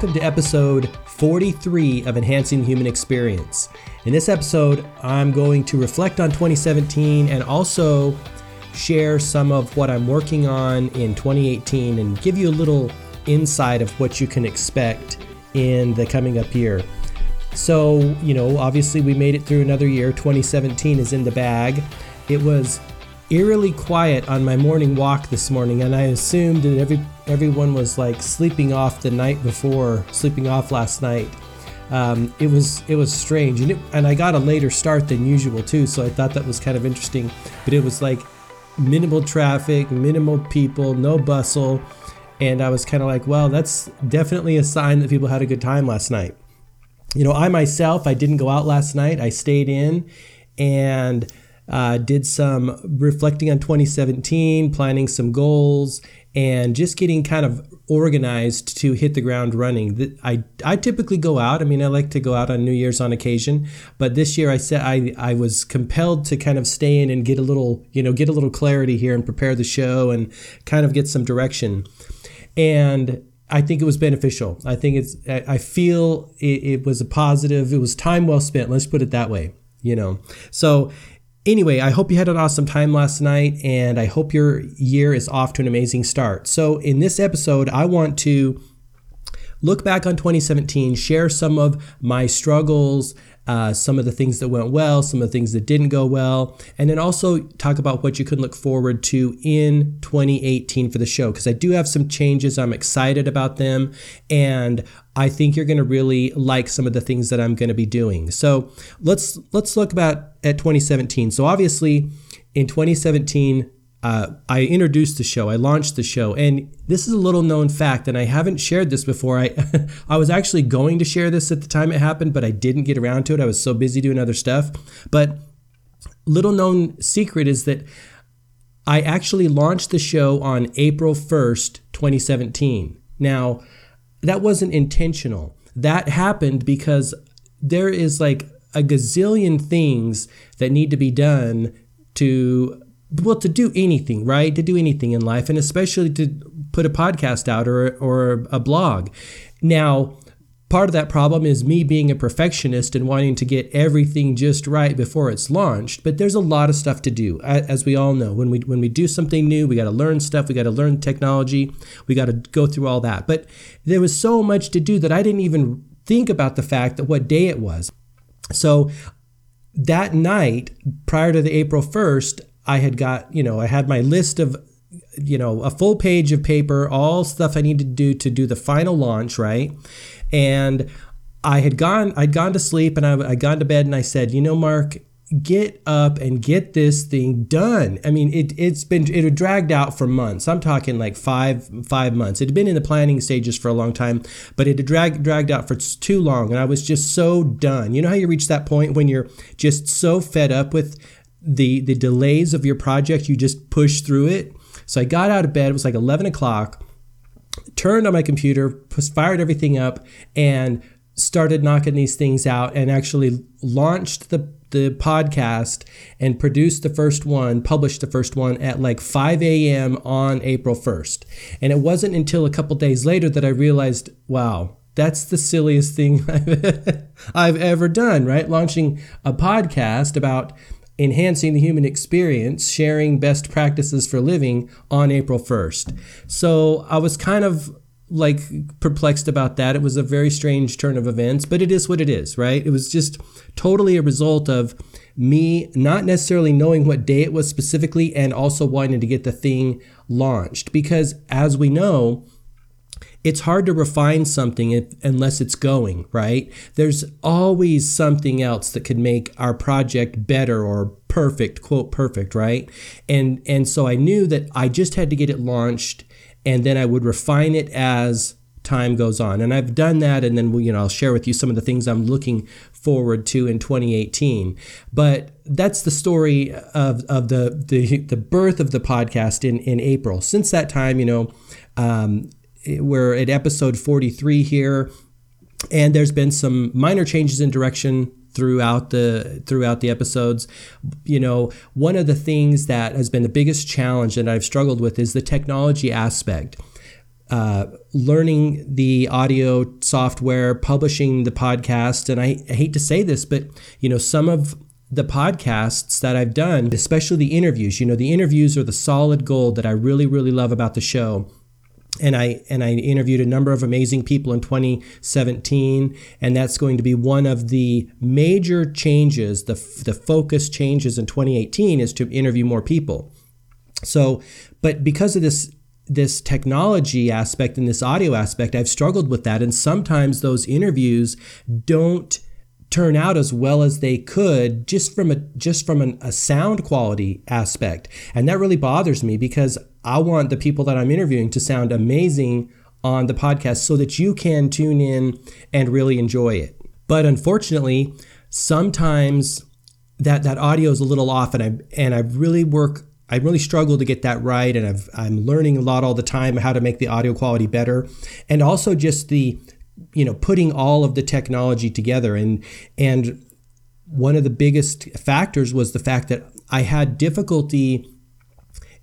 Welcome to episode 43 of Enhancing the Human Experience. In this episode, I'm going to reflect on 2017 and also share some of what I'm working on in 2018 and give you a little insight of what you can expect in the coming up year. So, you know, obviously we made it through another year. 2017 is in the bag. It was eerily quiet on my morning walk this morning, and I assumed that every everyone was like sleeping off the night before, sleeping off last night. Um, it was it was strange, and it, and I got a later start than usual too, so I thought that was kind of interesting. But it was like minimal traffic, minimal people, no bustle, and I was kind of like, well, that's definitely a sign that people had a good time last night. You know, I myself, I didn't go out last night. I stayed in, and uh, did some reflecting on 2017, planning some goals, and just getting kind of organized to hit the ground running. I, I typically go out. I mean, I like to go out on New Year's on occasion, but this year I said I, I was compelled to kind of stay in and get a little, you know, get a little clarity here and prepare the show and kind of get some direction. And I think it was beneficial. I think it's, I feel it, it was a positive, it was time well spent. Let's put it that way you know so Anyway, I hope you had an awesome time last night, and I hope your year is off to an amazing start. So, in this episode, I want to look back on 2017, share some of my struggles, uh, some of the things that went well, some of the things that didn't go well, and then also talk about what you can look forward to in 2018 for the show. Because I do have some changes, I'm excited about them, and I think you're going to really like some of the things that I'm going to be doing. So let's let's look about at 2017. So obviously, in 2017 uh, I introduced the show, I launched the show, and this is a little known fact, and I haven't shared this before. I I was actually going to share this at the time it happened, but I didn't get around to it. I was so busy doing other stuff. But little known secret is that I actually launched the show on April 1st, 2017. Now, that wasn't intentional. That happened because there is like a gazillion things that need to be done to well to do anything right? To do anything in life and especially to put a podcast out or or a blog. Now part of that problem is me being a perfectionist and wanting to get everything just right before it's launched but there's a lot of stuff to do as we all know. When we when we do something new we got to learn stuff we got to learn technology we got to go through all that. But there was so much to do that I didn't even think about the fact that what day it was. So that night prior to the April 1st I had got, you know, I had my list of, you know, a full page of paper, all stuff I needed to do to do the final launch, right? And I had gone, I'd gone to sleep and I, I'd gone to bed and I said, you know, Mark, get up and get this thing done. I mean, it it's been it had dragged out for months. I'm talking like five five months. It had been in the planning stages for a long time, but it had dragged dragged out for too long, and I was just so done. You know how you reach that point when you're just so fed up with the the delays of your project, you just push through it. So I got out of bed. It was like 11 o'clock. Turned on my computer, fired everything up, and started knocking these things out. And actually launched the the podcast and produced the first one, published the first one at like 5 a.m. on April 1st. And it wasn't until a couple days later that I realized, wow, that's the silliest thing I've, I've ever done, right? Launching a podcast about enhancing the human experience, sharing best practices for living on April 1st. So I was kind of like perplexed about that. It was a very strange turn of events, but it is what it is, right? It was just totally a result of me not necessarily knowing what day it was specifically and also wanting to get the thing launched. Because as we know, it's hard to refine something if, unless it's going, right? There's always something else that could make our project better or perfect, quote perfect, right? And and so I knew that I just had to get it launched and then I would refine it as time goes on. And I've done that and then you know I'll share with you some of the things I'm looking forward to in 2018. But that's the story of, of the, the the birth of the podcast in in April. Since that time, you know, um, we're at episode 43 here, and there's been some minor changes in direction throughout the throughout the episodes you know one of the things that has been the biggest challenge that i've struggled with is the technology aspect uh, learning the audio software, publishing the podcast. And I, I hate to say this, but you know, some of the podcasts that I've done, especially the interviews, you know, the interviews are the solid gold that I really, really love about the show and I and I interviewed a number of amazing people in 2017, and that's going to be one of the major changes. the The focus changes in 2018 is to interview more people. So, but because of this this technology aspect and this audio aspect, I've struggled with that. And sometimes those interviews don't turn out as well as they could just from a just from an, a sound quality aspect. And that really bothers me because I want the people that I'm interviewing to sound amazing on the podcast so that you can tune in and really enjoy it. But unfortunately, sometimes that that audio is a little off and I and I really work I really struggle to get that right, and I've, I'm learning a lot all the time how to make the audio quality better, and also just the, you know, putting all of the technology together. And and one of the biggest factors was the fact that I had difficulty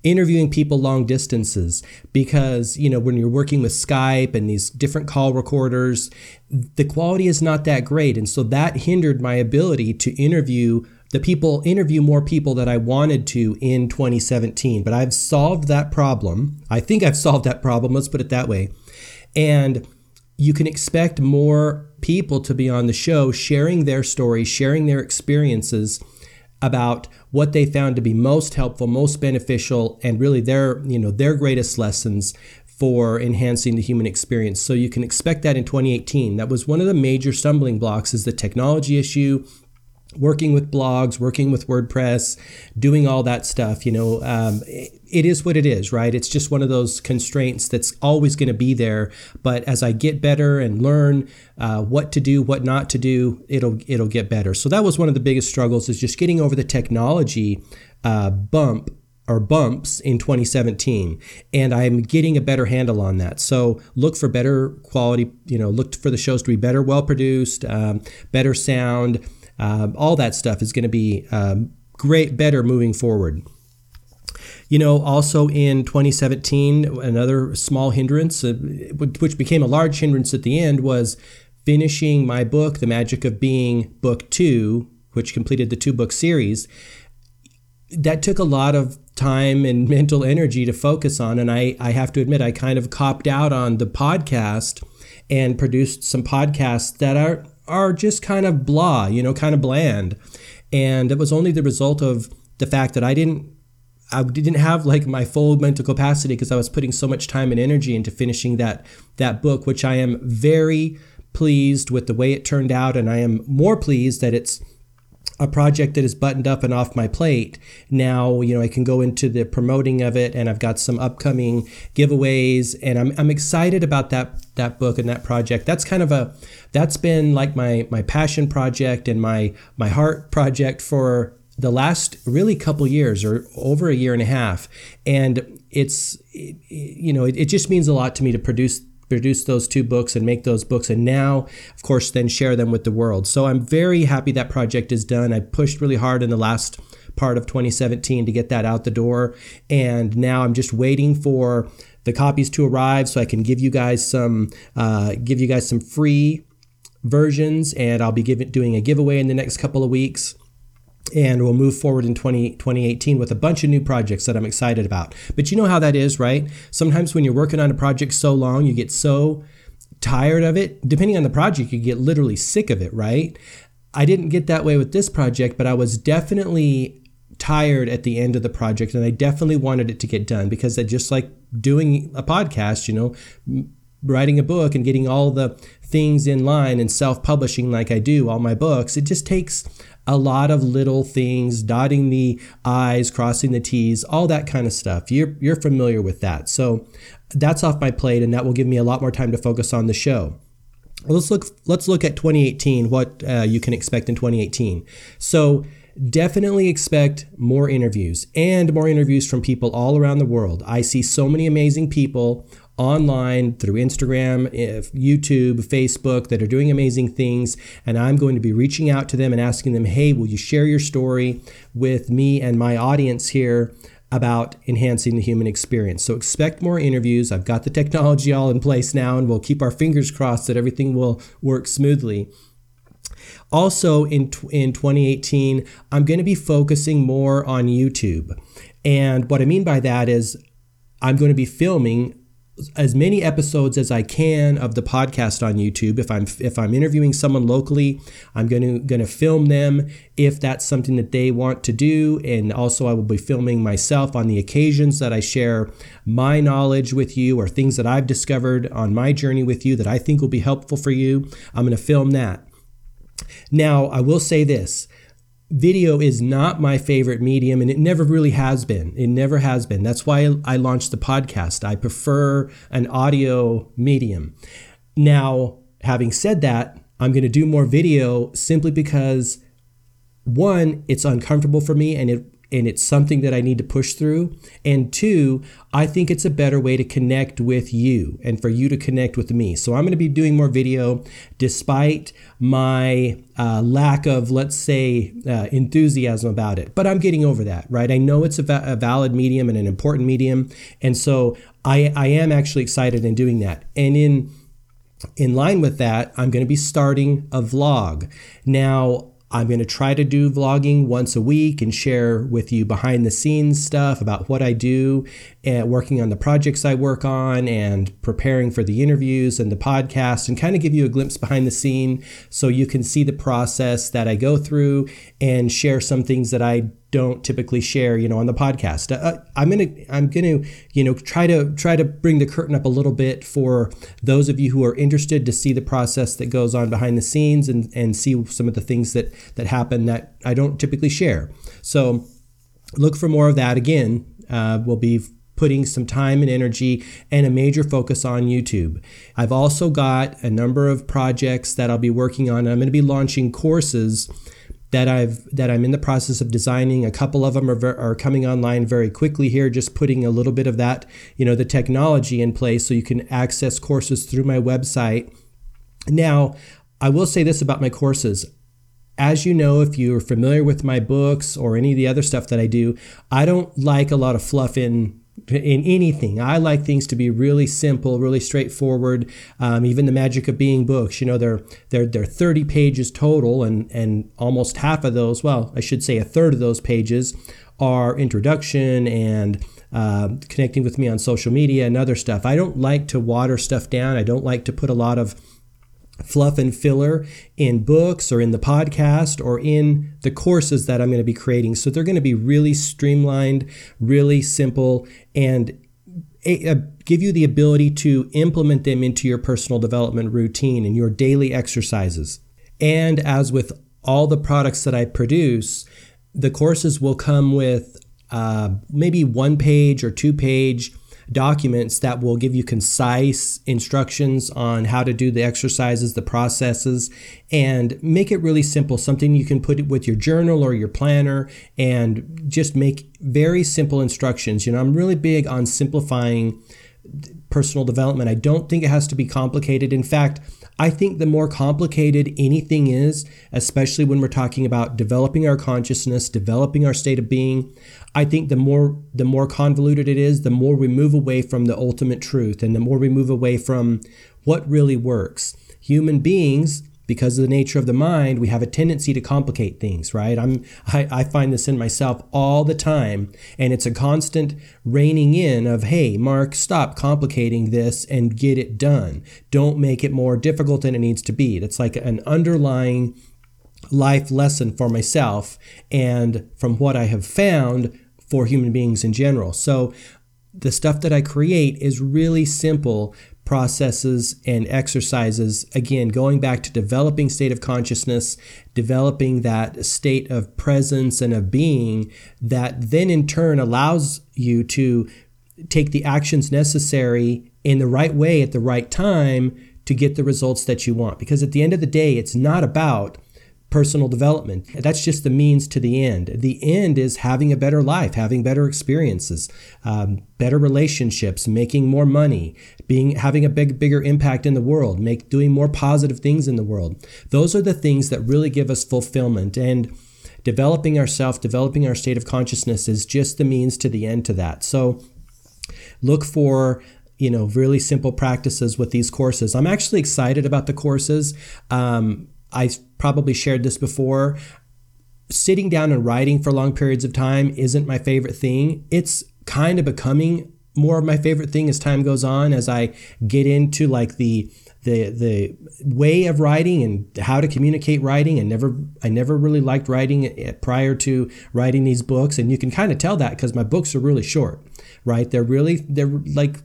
interviewing people long distances because you know when you're working with Skype and these different call recorders the quality is not that great and so that hindered my ability to interview the people interview more people that I wanted to in 2017. But I've solved that problem. I think I've solved that problem. Let's put it that way. And you can expect more people to be on the show sharing their stories, sharing their experiences about what they found to be most helpful, most beneficial, and really their, you know, their greatest lessons for enhancing the human experience. So you can expect that in 2018. That was one of the major stumbling blocks is the technology issue, working with blogs, working with WordPress, doing all that stuff, you know, um, it is what it is, right? It's just one of those constraints that's always going to be there. But as I get better and learn uh, what to do, what not to do, it'll it'll get better. So that was one of the biggest struggles is just getting over the technology uh, bump or bumps in 2017 and i'm getting a better handle on that so look for better quality you know look for the shows to be better well produced um, better sound um, all that stuff is going to be um, great, better moving forward. You know, also in 2017, another small hindrance, uh, which became a large hindrance at the end, was finishing my book, The Magic of Being, Book Two, which completed the two book series. That took a lot of time and mental energy to focus on. And I, I have to admit, I kind of copped out on the podcast and produced some podcasts that are are just kind of blah, you know, kind of bland. And it was only the result of the fact that I didn't I didn't have like my full mental capacity because I was putting so much time and energy into finishing that that book, which I am very pleased with the way it turned out, and I am more pleased that it's a project that is buttoned up and off my plate. Now, you know, I can go into the promoting of it and I've got some upcoming giveaways and I'm, I'm excited about that that book and that project. That's kind of a that's been like my my passion project and my my heart project for the last really couple years or over a year and a half. And it's you know, it, it just means a lot to me to produce produce those two books and make those books and now of course then share them with the world so i'm very happy that project is done i pushed really hard in the last part of 2017 to get that out the door and now i'm just waiting for the copies to arrive so i can give you guys some uh, give you guys some free versions and i'll be giving, doing a giveaway in the next couple of weeks and we'll move forward in 20, 2018 with a bunch of new projects that I'm excited about. But you know how that is, right? Sometimes when you're working on a project so long, you get so tired of it. Depending on the project, you get literally sick of it, right? I didn't get that way with this project, but I was definitely tired at the end of the project and I definitely wanted it to get done because I just like doing a podcast, you know, writing a book and getting all the things in line and self-publishing like I do all my books, it just takes a lot of little things, dotting the I's, crossing the T's, all that kind of stuff. You're, you're familiar with that. So that's off my plate, and that will give me a lot more time to focus on the show. Let's look. Let's look at 2018. What uh, you can expect in 2018. So definitely expect more interviews and more interviews from people all around the world. I see so many amazing people online through Instagram, YouTube, Facebook that are doing amazing things. And I'm going to be reaching out to them and asking them, hey, will you share your story with me and my audience here? about enhancing the human experience. So expect more interviews. I've got the technology all in place now, and we'll keep our fingers crossed that everything will work smoothly. Also, in, in 2018, I'm going to be focusing more on YouTube. And what I mean by that is I'm going to be filming as many episodes as I can of the podcast on YouTube. If I'm if I'm interviewing someone locally, I'm going to going to film them if that's something that they want to do, and also I will be filming myself on the occasions that I share my knowledge with you or things that I've discovered on my journey with you that I think will be helpful for you. I'm going to film that. Now, I will say this video is not my favorite medium and it never really has been. It never has been. That's why I launched the podcast. I prefer an audio medium. Now, having said that, I'm going to do more video simply because one, it's uncomfortable for me and it and it's something that I need to push through. And two, I think it's a better way to connect with you and for you to connect with me. So I'm going to be doing more video despite my uh, lack of, let's say, uh, enthusiasm about it. But I'm getting over that, right? I know it's a, va- a valid medium and an important medium. And so I, I am actually excited in doing that. And in in line with that, I'm going to be starting a vlog. Now, I'm going to try to do vlogging once a week and share with you behind the scenes stuff about what I do and working on the projects I work on and preparing for the interviews and the podcast and kind of give you a glimpse behind the scene so you can see the process that I go through and share some things that I don't typically share, you know, on the podcast. Uh, I'm gonna, I'm gonna, you know, try to try to bring the curtain up a little bit for those of you who are interested to see the process that goes on behind the scenes and and see some of the things that that happen that I don't typically share. So look for more of that. Again, uh, we'll be putting some time and energy and a major focus on YouTube. I've also got a number of projects that I'll be working on. I'm going to be launching courses that I've that I'm in the process of designing. A couple of them are, ver- are coming online very quickly here. Just putting a little bit of that, you know, the technology in place so you can access courses through my website. Now, I will say this about my courses. As you know, if you're familiar with my books or any of the other stuff that I do, I don't like a lot of fluff in in anything. I like things to be really simple, really straightforward. Um, even the magic of being books, you know, they're they're they're 30 pages total, and and almost half of those, well, I should say a third of those pages, are introduction and uh, connecting with me on social media and other stuff. I don't like to water stuff down. I don't like to put a lot of fluff and filler in books or in the podcast or in the courses that I'm going to be creating. So they're going to be really streamlined, really simple, and give you the ability to implement them into your personal development routine and your daily exercises. And as with all the products that I produce, the courses will come with uh, maybe one page or two page documents that will give you concise instructions on how to do the exercises, the processes, and make it really simple. Something you can put with your journal or your planner and just make very simple instructions. You know, I'm really big on simplifying personal development. I don't think it has to be complicated. In fact, I think the more complicated anything is, especially when we're talking about developing our consciousness, developing our state of being, I think the more the more convoluted it is, the more we move away from the ultimate truth and the more we move away from what really works. Human beings because of the nature of the mind, we have a tendency to complicate things, right? I'm I, I, find this in myself all the time, and it's a constant reining in of, hey, Mark, stop complicating this and get it done. Don't make it more difficult than it needs to be. It's like an underlying life lesson for myself and from what I have found for human beings in general. So the stuff that I create is really simple processes and exercises. Again going back to developing state of consciousness developing that state of presence and of being that then in turn allows you to take the actions necessary in the right way at the right time to get the results that you want. Because at the end of the day it's not about personal development. That's just the means to the end. The end is having a better life, having better experiences, um, better relationships, making more money, being having a big bigger impact in the world, make doing more positive things in the world. Those are the things that really give us fulfillment and developing ourself, developing our state of consciousness is just the means to the end to that. So look for you know really simple practices with these courses. I'm actually excited about the courses. Um, I probably shared this before. Sitting down and writing for long periods of time isn't my favorite thing. It's kind of becoming more of my favorite thing as time goes on as I get into like the the the way of writing and how to communicate writing and never I never really liked writing eh, prior to writing these books and you can kind of tell that because my books are really short right they're really they're like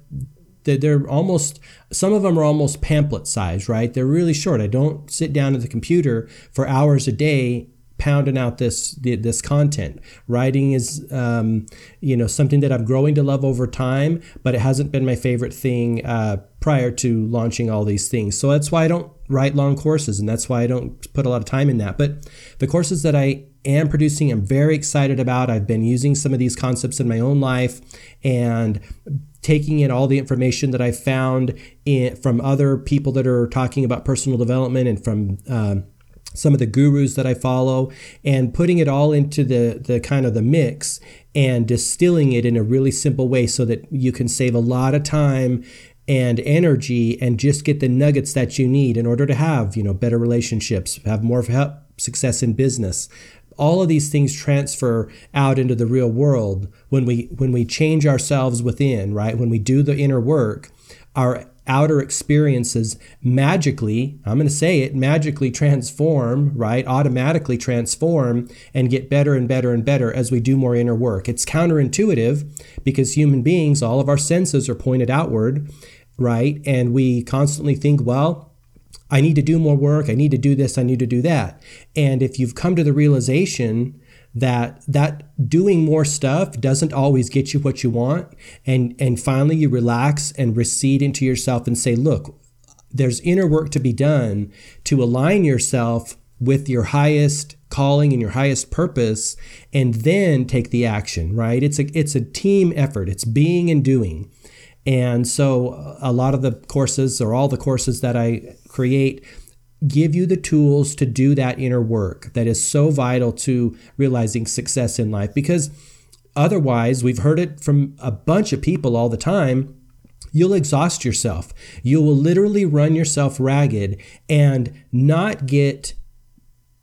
they're, almost some of them are almost pamphlet size right they're really short i don't sit down at the computer for hours a day pounding out this this content. Writing is um, you know something that I'm growing to love over time, but it hasn't been my favorite thing uh, prior to launching all these things. So that's why I don't write long courses, and that's why I don't put a lot of time in that. But the courses that I am producing, I'm very excited about. I've been using some of these concepts in my own life, and taking in all the information that I've found in, from other people that are talking about personal development and from um, some of the gurus that I follow and putting it all into the the kind of the mix and distilling it in a really simple way so that you can save a lot of time and energy and just get the nuggets that you need in order to have, you know, better relationships, have more success in business. All of these things transfer out into the real world when we when we change ourselves within, right? When we do the inner work, our outer experiences magically, I'm going to say it, magically transform, right? Automatically transform and get better and better and better as we do more inner work. It's counterintuitive because human beings, all of our senses are pointed outward, right? And we constantly think, well, I need to do more work. I need to do this. I need to do that. And if you've come to the realization that that doing more stuff doesn't always get you what you want and and finally you relax and recede into yourself and say look there's inner work to be done to align yourself with your highest calling and your highest purpose and then take the action right it's a it's a team effort it's being and doing and so uh, a lot of the courses or all the courses that I create give you the tools to do that inner work that is so vital to realizing success in life. Because otherwise we've heard it from a bunch of people all the time you'll exhaust yourself. You will literally run yourself ragged and not get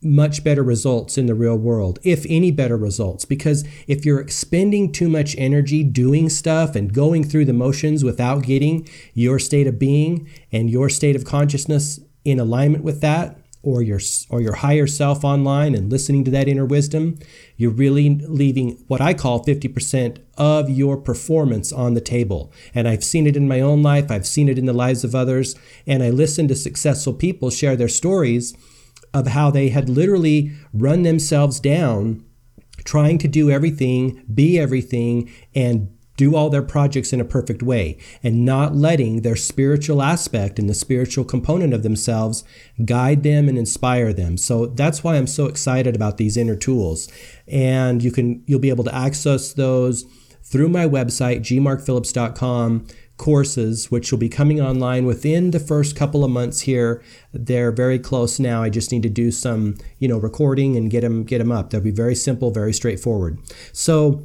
much better results in the real world, if any better results. Because if you're expending too much energy doing stuff and going through the motions without getting your state of being and your state of consciousness in alignment with that or your or your higher self online and listening to that inner wisdom, you're really leaving what I call 50% of your performance on the table. And I've seen it in my own life, I've seen it in the lives of others, and I listen to successful people share their stories of how they had literally run themselves down trying to do everything, be everything and do all their projects in a perfect way and not letting their spiritual aspect and the spiritual component of themselves guide them and inspire them. So that's why I'm so excited about these inner tools. And you can you'll be able to access those through my website gmarkphillips.com courses which will be coming online within the first couple of months here. They're very close now. I just need to do some you know recording and get them get them up. They'll be very simple very straightforward. So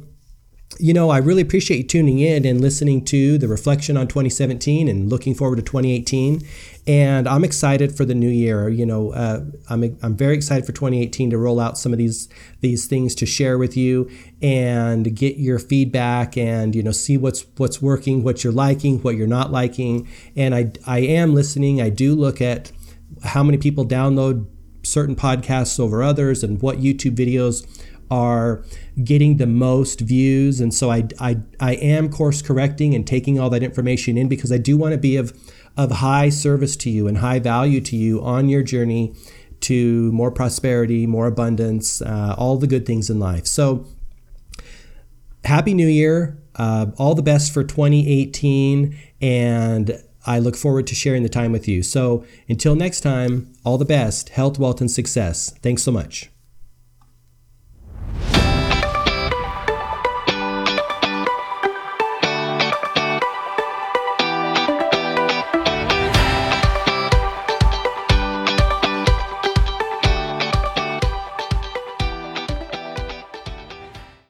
you know, I really appreciate you tuning in and listening to the reflection on 2017 and looking forward to 2018. And I'm excited for the new year. You know, uh, I'm, I'm very excited for 2018 to roll out some of these these things to share with you and get your feedback and you know see what's what's working, what you're liking, what you're not liking. And I I am listening. I do look at how many people download certain podcasts over others and what YouTube videos are getting the most views. And so I, I, I am course correcting and taking all that information in because I do want to be of, of high service to you and high value to you on your journey to more prosperity, more abundance, uh, all the good things in life. So, Happy New Year. Uh, all the best for 2018. And I look forward to sharing the time with you. So, until next time, all the best, health, wealth, and success. Thanks so much.